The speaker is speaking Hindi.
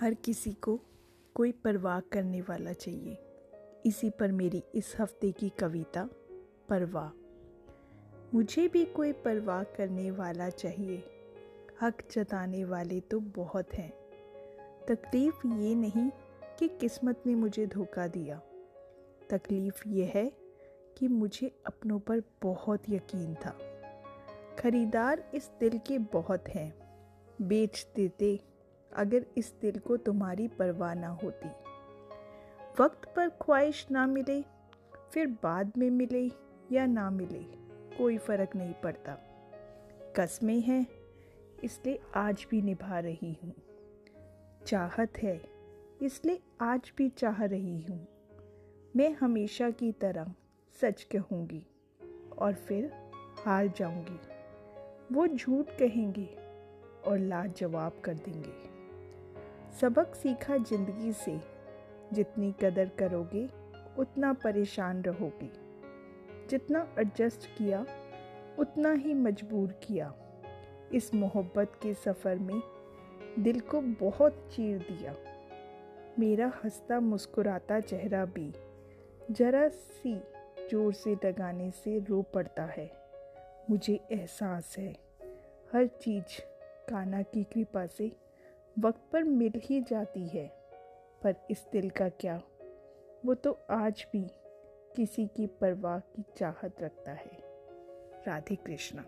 हर किसी को कोई परवाह करने वाला चाहिए। इसी पर मेरी इस हफ़्ते की कविता, परवाह। मुझे भी कोई परवाह करने वाला चाहिए। हक जताने वाले तो बहुत हैं। तकलीफ़ ये नहीं कि किस्मत ने मुझे धोखा दिया। तकलीफ़ ये है कि मुझे अपनों पर बहुत यकीन था। खरीदार इस दिल के बहुत हैं। बेच देते अगर इस दिल को तुम्हारी परवाह ना होती। वक्त पर ख्वाहिश ना मिले, फिर बाद में मिले या ना मिले, कोई फ़र्क नहीं पड़ता। कस्में हैं, इसलिए आज भी निभा रही हूँ। चाहत है, इसलिए आज भी चाह रही हूँ। मैं हमेशा की तरह सच कहूँगी और फिर हार जाऊँगी। वो झूठ कहेंगे और लाजवाब कर देंगे। सबक सीखा ज़िंदगी से। जितनी कदर करोगे, उतना परेशान रहोगे। जितना एडजस्ट किया, उतना ही मजबूर किया। इस मोहब्बत के सफ़र में दिल को बहुत चीर दिया। मेरा हंसता मुस्कुराता चेहरा भी जरा सी ज़ोर से लगाने से रो पड़ता है। मुझे एहसास है, हर चीज़ काना की कृपा से वक्त पर मिल ही जाती है। पर इस दिल का क्या? वो तो आज भी किसी की परवाह की चाहत रखता है। राधे कृष्णा।